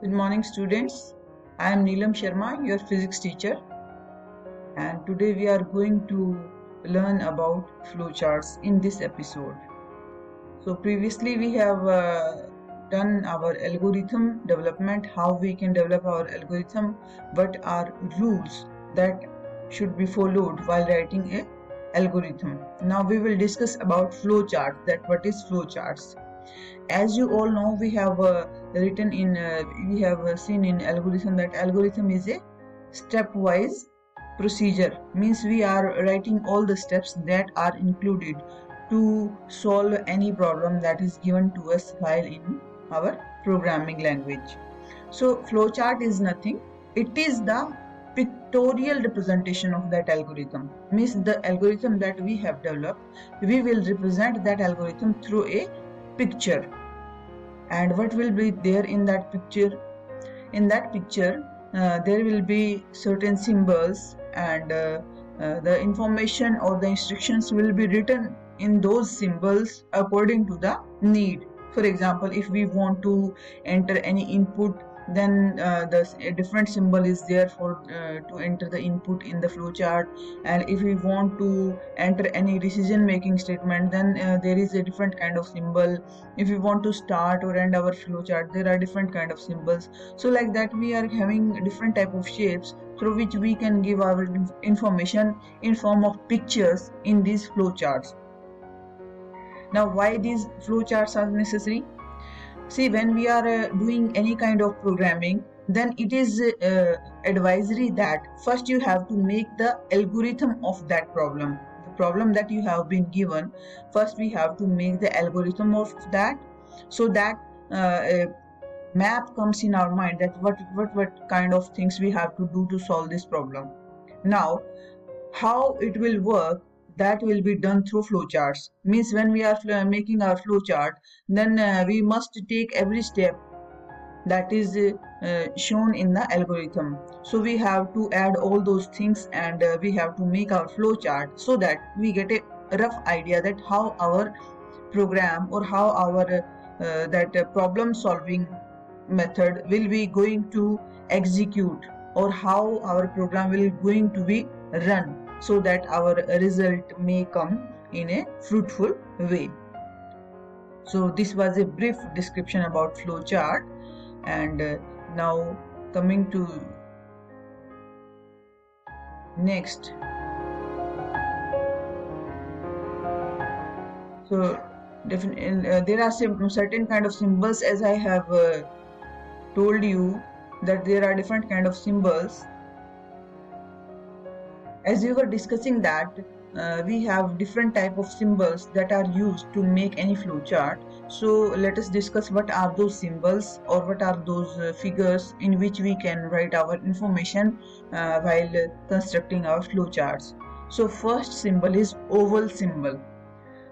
Good morning, students. I am Neelam Sharma, your physics teacher, and today we are going to learn about flowcharts in this episode. So, previously, we have uh, done our algorithm development, how we can develop our algorithm, what are rules that should be followed while writing a algorithm. Now, we will discuss about flowcharts. That what is flowcharts? As you all know we have uh, written in uh, we have uh, seen in algorithm that algorithm is a stepwise procedure. Means we are writing all the steps that are included to solve any problem that is given to us while in our programming language. So flowchart is nothing. It is the pictorial representation of that algorithm. Means the algorithm that we have developed we will represent that algorithm through a picture. And what will be there in that picture? In that picture uh, there will be certain symbols and uh, uh, the information or the instructions will be written in those symbols according to the need. For example if we want to enter any input then uh, the different symbol is there for uh, to enter the input in the flowchart and if we want to enter any decision making statement then uh, there is a different kind of symbol. If we want to start or end our flowchart there are different kind of symbols. So like that we are having different type of shapes through which we can give our information in form of pictures in these flowcharts now why these flowcharts are necessary see when we are uh, doing any kind of programming then it is uh, advisory that first you have to make the algorithm of that problem. The problem that you have been given first we have to make the algorithm of that so that uh, map comes in our mind that what what what kind of things we have to do to solve this problem. Now how it will work that will be done through flowcharts. Means when we are making our flowchart then uh, we must take every step that is uh, shown in the algorithm. So we have to add all those things and uh, we have to make our flowchart so that we get a rough idea that how our program or how our uh, that uh, problem solving method will be going to execute or how our program will going to be run so that our result may come in a fruitful way. So this was a brief description about flowchart and uh, now coming to next. So uh, there are certain kind of symbols as I have uh, told you that there are different kind of symbols as we were discussing that uh, we have different type of symbols that are used to make any flowchart. So let us discuss what are those symbols or what are those uh, figures in which we can write our information uh, while constructing our flowcharts. So first symbol is oval symbol.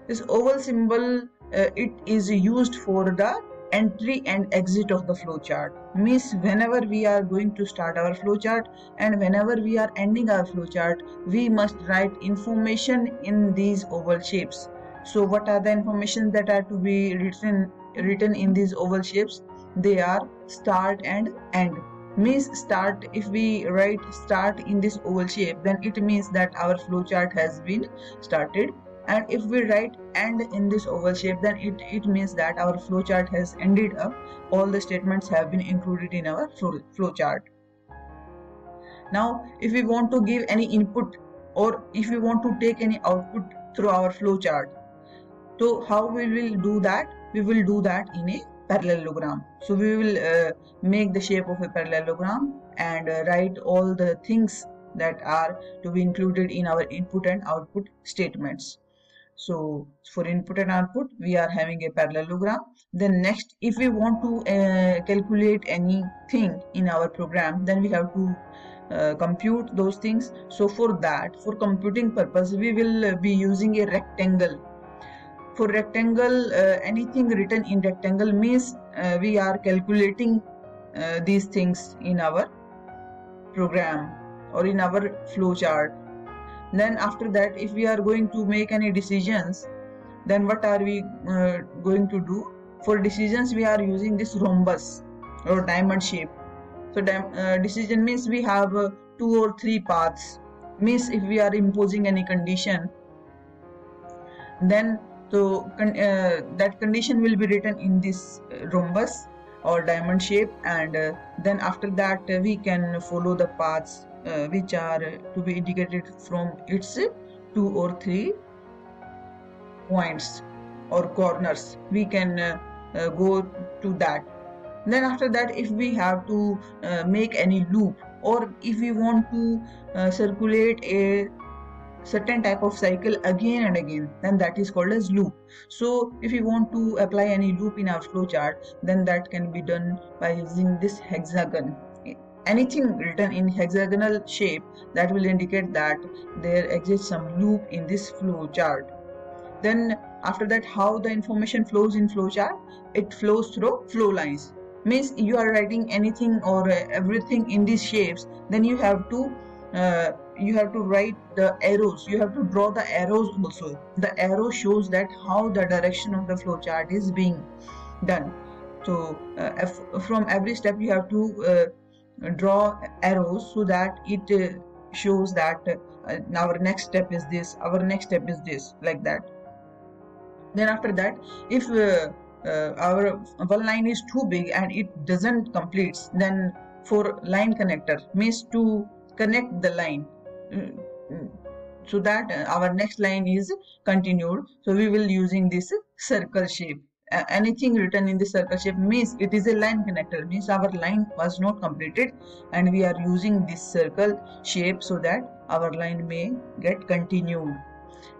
This oval symbol uh, it is used for the entry and exit of the flowchart. Means whenever we are going to start our flowchart and whenever we are ending our flowchart we must write information in these oval shapes. So what are the information that are to be written written in these oval shapes? They are start and end. Means start if we write start in this oval shape then it means that our flowchart has been started and if we write end in this oval shape then it, it means that our flowchart has ended up all the statements have been included in our flowchart. Now if we want to give any input or if we want to take any output through our flowchart so how we will do that? We will do that in a parallelogram. So we will uh, make the shape of a parallelogram and uh, write all the things that are to be included in our input and output statements so for input and output we are having a parallelogram. Then next if we want to uh, calculate anything in our program then we have to uh, compute those things. So for that for computing purpose we will be using a rectangle. For rectangle uh, anything written in rectangle means uh, we are calculating uh, these things in our program or in our flowchart then after that if we are going to make any decisions then what are we uh, going to do? For decisions we are using this rhombus or diamond shape. So uh, decision means we have uh, two or three paths. Means if we are imposing any condition then so con uh, that condition will be written in this uh, rhombus or diamond shape and uh, then after that uh, we can follow the paths uh, which are to be indicated from its two or three points or corners. We can go to that. Then after that if we have to uh, make any loop or if we want to uh, circulate a certain type of cycle again and again then that is called as loop. So if you want to apply any loop in our flowchart then that can be done by using this hexagon. Anything written in hexagonal shape that will indicate that there exists some loop in this flowchart. Then after that how the information flows in flowchart? It flows through flow lines. Means you are writing anything or everything in these shapes then you have to uh, you have to write the arrows. You have to draw the arrows also. The arrow shows that how the direction of the flowchart is being done. So uh, from every step you have to uh, draw arrows so that it uh, shows that uh, our next step is this our next step is this like that. Then after that if uh, uh, our one line is too big and it doesn't complete then for line connector means to connect the line so that uh, our next line is continued. So we will using this circle shape. Uh, anything written in the circle shape means it is a line connector means our line was not completed and we are using this circle shape so that our line may get continued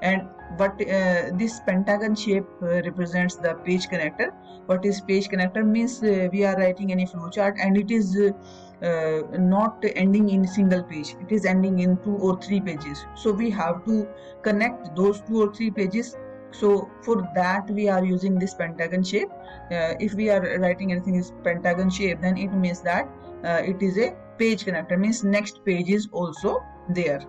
and what uh, this pentagon shape uh, represents the page connector. What is page connector means uh, we are writing any flowchart and it is uh, not ending in single page. It is ending in two or three pages. So we have to connect those two or three pages. So for that we are using this pentagon shape. Uh, if we are writing anything is pentagon shape then it means that uh, it is a page connector. Means next page is also there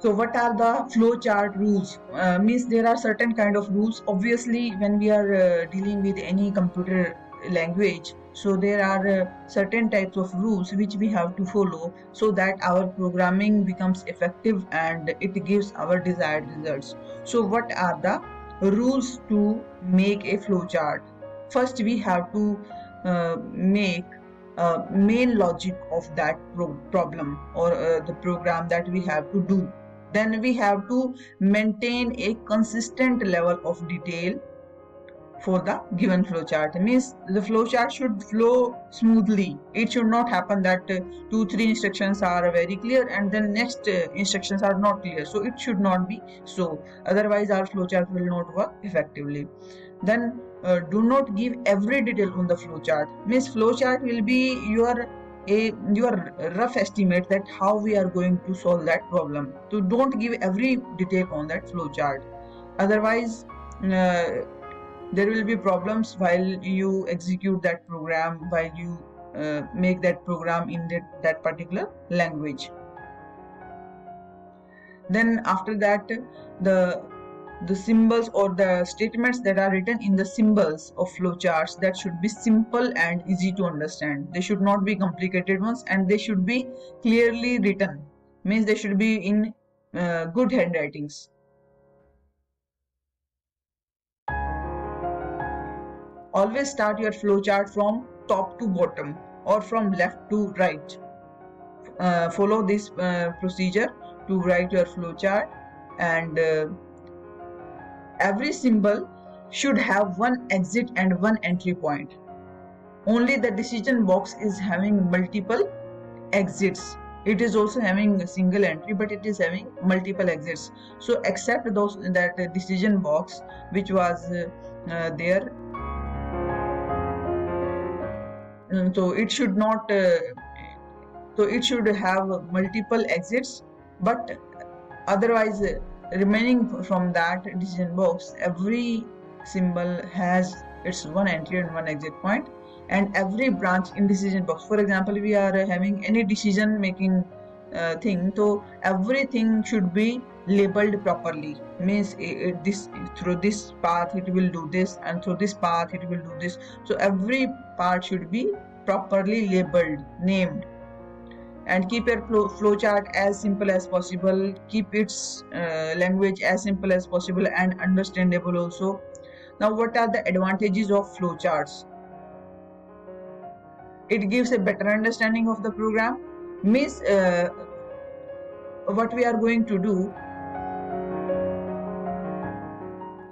so what are the flowchart rules? Uh, means there are certain kind of rules. Obviously when we are uh, dealing with any computer language so there are uh, certain types of rules which we have to follow so that our programming becomes effective and it gives our desired results. So what are the rules to make a flowchart? First we have to uh, make uh, main logic of that pro problem or uh, the program that we have to do then we have to maintain a consistent level of detail for the given flowchart. Means the flowchart should flow smoothly. It should not happen that uh, two three instructions are very clear and then next uh, instructions are not clear. So it should not be so. Otherwise our flowchart will not work effectively. Then uh, do not give every detail on the flowchart. Means flowchart will be your a your rough estimate that how we are going to solve that problem. So don't give every detail on that flowchart. Otherwise uh, there will be problems while you execute that program while you uh, make that program in that, that particular language. Then after that the the symbols or the statements that are written in the symbols of flowcharts that should be simple and easy to understand. They should not be complicated ones and they should be clearly written. Means they should be in uh, good handwritings. Always start your flowchart from top to bottom or from left to right. Uh, follow this uh, procedure to write your flowchart and uh, every symbol should have one exit and one entry point. Only the decision box is having multiple exits. It is also having a single entry, but it is having multiple exits. So accept those that decision box which was uh, uh, there. Mm, so it should not. Uh, so it should have multiple exits, but otherwise remaining from that decision box every symbol has its one entry and one exit point and every branch in decision box. For example we are having any decision making uh, thing so everything should be labeled properly. Means it, this through this path it will do this and through this path it will do this. So every part should be properly labeled named and keep your flow, flow chart as simple as possible. Keep its uh, language as simple as possible and understandable also. Now what are the advantages of flowcharts? It gives a better understanding of the program. Means uh, what we are going to do.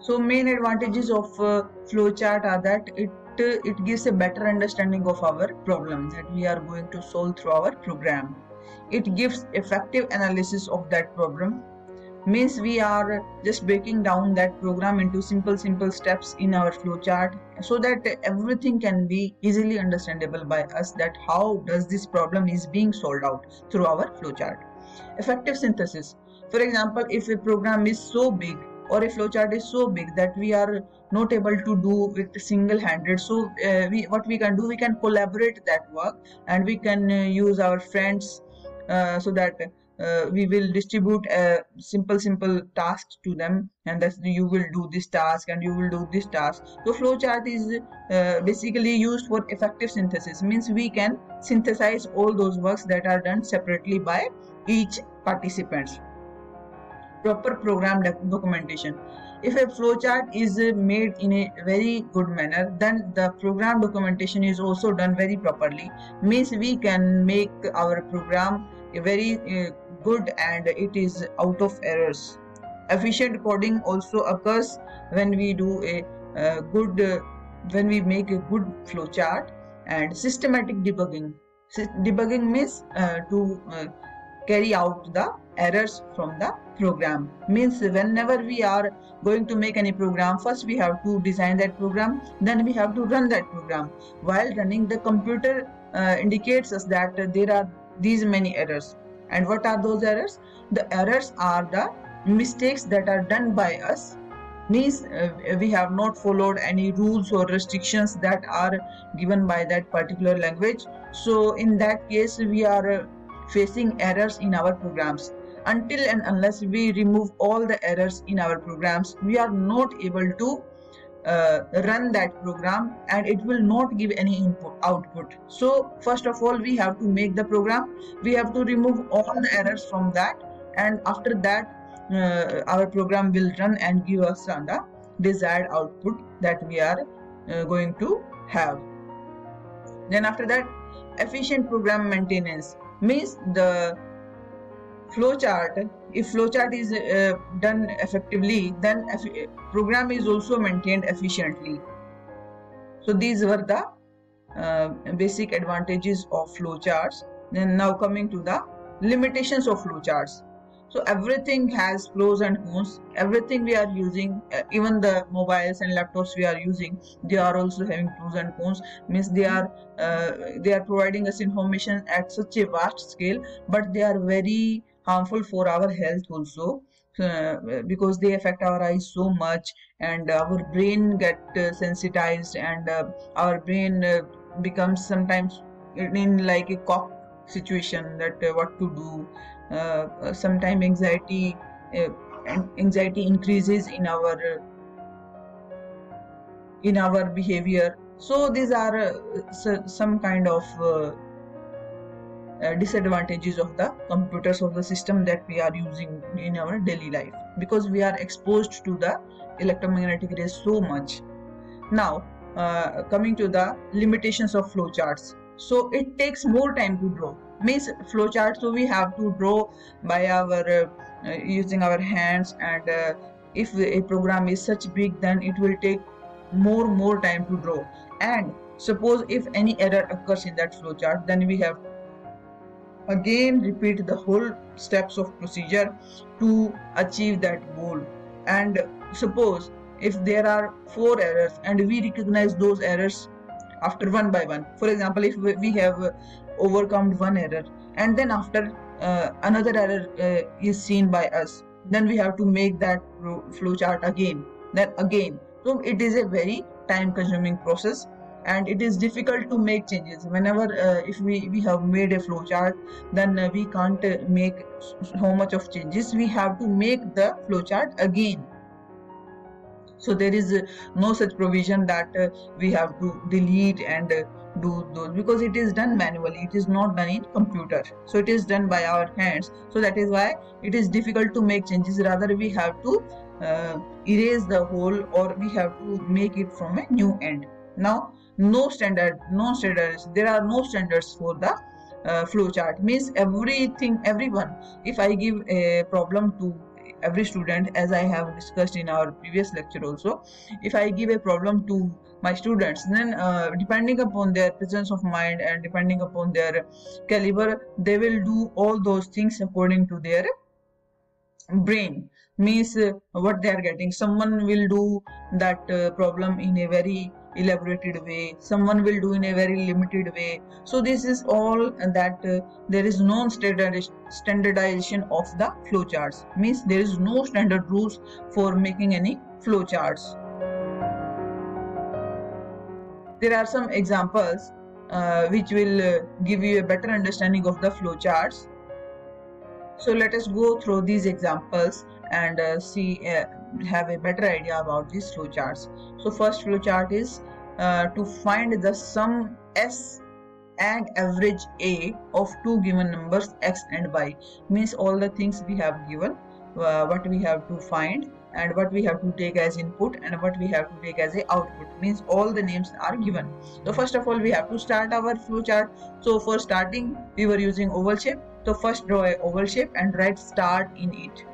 So main advantages of uh, flowchart are that it Uh, it gives a better understanding of our problem that we are going to solve through our program. It gives effective analysis of that problem. Means we are just breaking down that program into simple simple steps in our flowchart so that everything can be easily understandable by us that how does this problem is being solved out through our flowchart. Effective synthesis. For example if a program is so big or a flowchart is so big that we are not able to do it single handed. So uh, we what we can do we can collaborate that work and we can uh, use our friends uh, so that uh, we will distribute a simple simple tasks to them and that you will do this task and you will do this task. So flowchart is uh, basically used for effective synthesis. Means we can synthesize all those works that are done separately by each participants proper program documentation. If a flowchart is made in a very good manner then the program documentation is also done very properly. Means we can make our program very uh, good and it is out of errors. Efficient coding also occurs when we do a uh, good uh, when we make a good flowchart and systematic debugging. Debugging means uh, to uh, carry out the errors from the program. Means whenever we are going to make any program first we have to design that program then we have to run that program. While running the computer uh, indicates us that there are these many errors. And what are those errors? The errors are the mistakes that are done by us. Means uh, we have not followed any rules or restrictions that are given by that particular language. So in that case we are uh, facing errors in our programs. Until and unless we remove all the errors in our programs we are not able to uh, run that program and it will not give any input output. So first of all we have to make the program. We have to remove all the errors from that and after that uh, our program will run and give us the desired output that we are uh, going to have. Then after that efficient program maintenance means the flowchart if flowchart is uh, done effectively then program is also maintained efficiently. So these were the uh, basic advantages of flowcharts. Then now coming to the limitations of flowcharts so everything has pros and cons. Everything we are using uh, even the mobiles and laptops we are using they are also having pros and cons. Means they are uh, they are providing us information at such a vast scale but they are very harmful for our health also uh, because they affect our eyes so much and our brain get uh, sensitized and uh, our brain uh, becomes sometimes in like a cock situation that what to do uh, sometimes anxiety anxiety increases in our in our behavior. So these are some kind of uh, disadvantages of the computers of the system that we are using in our daily life because we are exposed to the electromagnetic rays so much. Now uh, coming to the limitations of flowcharts so it takes more time to draw. Means flowchart so we have to draw by our uh, uh, using our hands and uh, if a program is such big then it will take more more time to draw. And suppose if any error occurs in that flowchart then we have again repeat the whole steps of procedure to achieve that goal. And suppose if there are four errors and we recognize those errors after one by one. For example if we have overcome one error and then after uh, another error uh, is seen by us then we have to make that flow chart again then again. So it is a very time consuming process and it is difficult to make changes. Whenever uh, if we we have made a flow chart then uh, we can't uh, make so much of changes. We have to make the flow chart again so there is uh, no such provision that uh, we have to delete and uh, do those because it is done manually. It is not done in computer. So it is done by our hands. So that is why it is difficult to make changes. Rather we have to uh, erase the whole or we have to make it from a new end. Now no standard no standards. There are no standards for the uh, flow chart means everything everyone if i give a problem to every student as i have discussed in our previous lecture also if i give a problem to my students then uh, depending upon their presence of mind and depending upon their caliber they will do all those things according to their brain. Means uh, what they are getting. Someone will do that uh, problem in a very elaborated way. Someone will do in a very limited way. So this is all that uh, there is no standardization of the flowcharts. Means there is no standard rules for making any flowcharts. There are some examples uh, which will uh, give you a better understanding of the flowcharts so let us go through these examples and uh, see uh, have a better idea about these flowcharts. So first flowchart is uh, to find the sum s and average a of two given numbers x and y means all the things we have given uh, what we have to find and what we have to take as input and what we have to take as a output. Means all the names are given. So first of all we have to start our flowchart so for starting we were using oval shape. So first draw a oval shape and write start in it.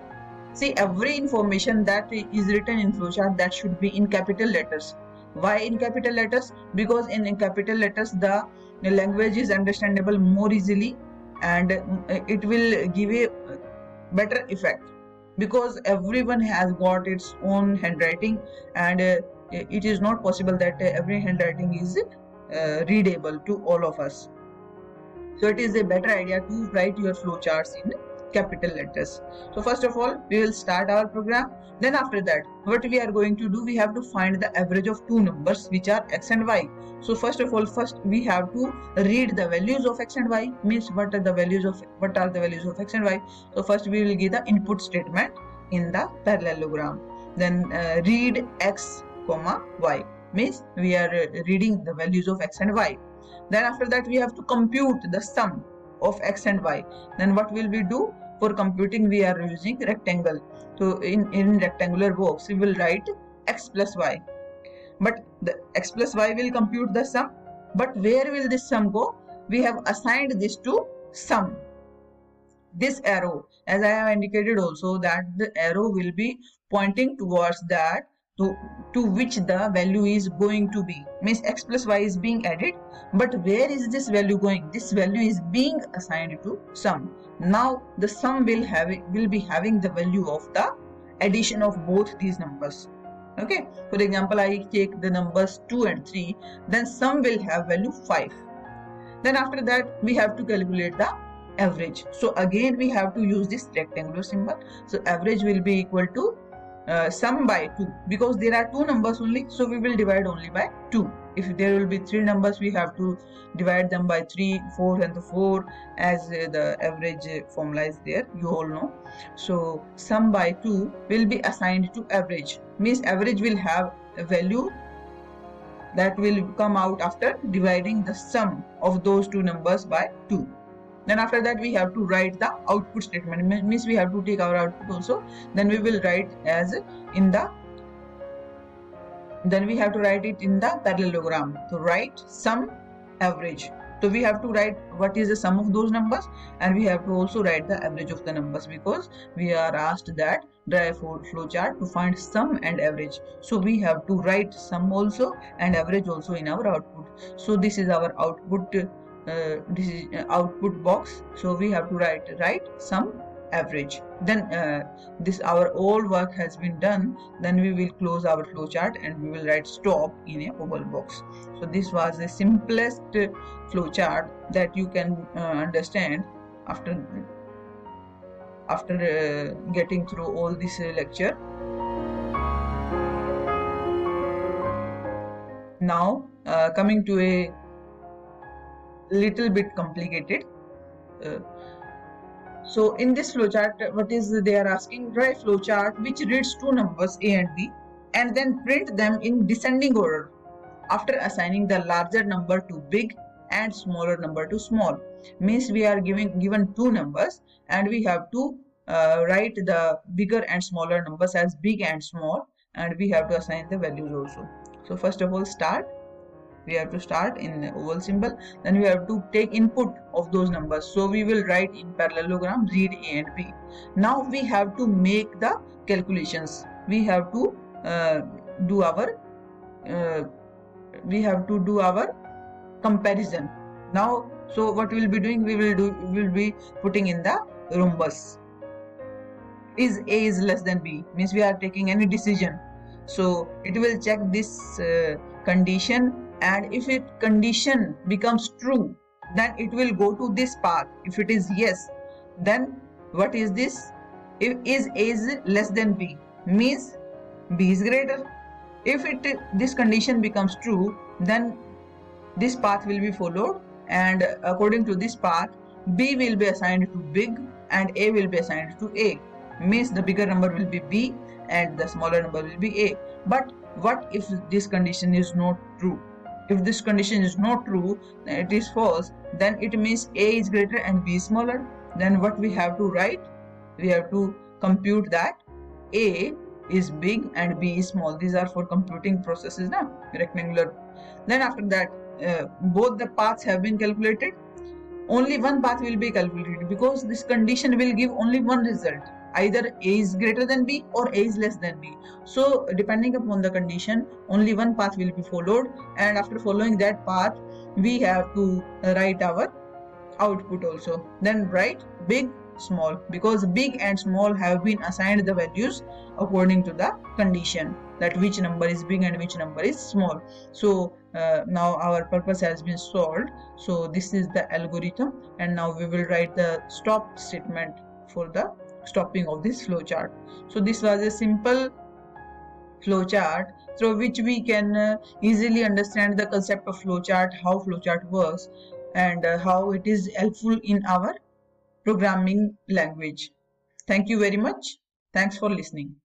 See, every information that is written in flowchart that should be in capital letters. Why in capital letters? Because in, in capital letters the language is understandable more easily and it will give a better effect because everyone has got its own handwriting and uh, it is not possible that every handwriting is uh, readable to all of us. So it is a better idea to write your flowcharts in capital letters. So first of all we will start our program. Then after that what we are going to do we have to find the average of two numbers which are x and y. So first of all first we have to read the values of x and y means what are the values of what are the values of x and y. So first we will give the input statement in the parallelogram. Then uh, read x comma y means we are uh, reading the values of x and y. Then after that we have to compute the sum of x and y. Then what will we do for computing we are using rectangle. So in in rectangular box we will write x plus y. But the x plus y will compute the sum. But where will this sum go? We have assigned this to sum. This arrow as i have indicated also that the arrow will be pointing towards that to, to which the value is going to be. Means x plus y is being added. But where is this value going? This value is being assigned to sum now the sum will have will be having the value of the addition of both these numbers. Okay? For example i take the numbers 2 and 3 then sum will have value 5 then after that we have to calculate the average. So again we have to use this rectangular symbol. So average will be equal to uh, sum by 2 because there are two numbers only so we will divide only by 2 if there will be three numbers we have to divide them by 3 4 and the 4 as uh, the average uh, formula is there you all know. So sum by 2 will be assigned to average. Means average will have a value that will come out after dividing the sum of those two numbers by 2 then after that we have to write the output statement. Means we have to take our output also. Then we will write as in the then we have to write it in the parallelogram to write sum average. So we have to write what is the sum of those numbers and we have to also write the average of the numbers because we are asked that a flow chart to find sum and average. So we have to write sum also and average also in our output. So this is our output uh, this is uh, output box. So we have to write write sum average. Then uh, this our all work has been done then we will close our flowchart and we will write stop in a oval box. So this was the simplest flowchart that you can uh, understand after after uh, getting through all this lecture. Now uh, coming to a little bit complicated uh, so in this flowchart what is they are asking? Draw a flowchart which reads two numbers a and b and then print them in descending order. After assigning the larger number to big and smaller number to small. Means we are giving given two numbers and we have to uh, write the bigger and smaller numbers as big and small and we have to assign the values also. So first of all start we have to start in oval symbol. Then we have to take input of those numbers. So we will write in parallelogram read a and b. Now we have to make the calculations. We have to uh, do our uh, we have to do our comparison. Now so what we will be doing we will do will be putting in the rhombus. Is a is less than b means we are taking any decision. So it will check this uh, condition and if it condition becomes true then it will go to this path. If it is yes then what is this? If is a is less than b means b is greater. If it this condition becomes true then this path will be followed. And according to this path b will be assigned to big and a will be assigned to a. Means the bigger number will be b and the smaller number will be a. But what if this condition is not true if this condition is not true it is false. Then it means a is greater and b smaller. Then what we have to write? We have to compute that a is big and b is small. These are for computing processes now rectangular. Then after that uh, both the paths have been calculated. Only one path will be calculated because this condition will give only one result either a is greater than b or a is less than b. So depending upon the condition only one path will be followed. And after following that path we have to write our output also. Then write big small because big and small have been assigned the values according to the condition that which number is big and which number is small. So uh, now our purpose has been solved. So this is the algorithm. And now we will write the stop statement for the stopping of this flowchart. So this was a simple flowchart through which we can uh, easily understand the concept of flowchart how flowchart works and uh, how it is helpful in our programming language. Thank you very much. Thanks for listening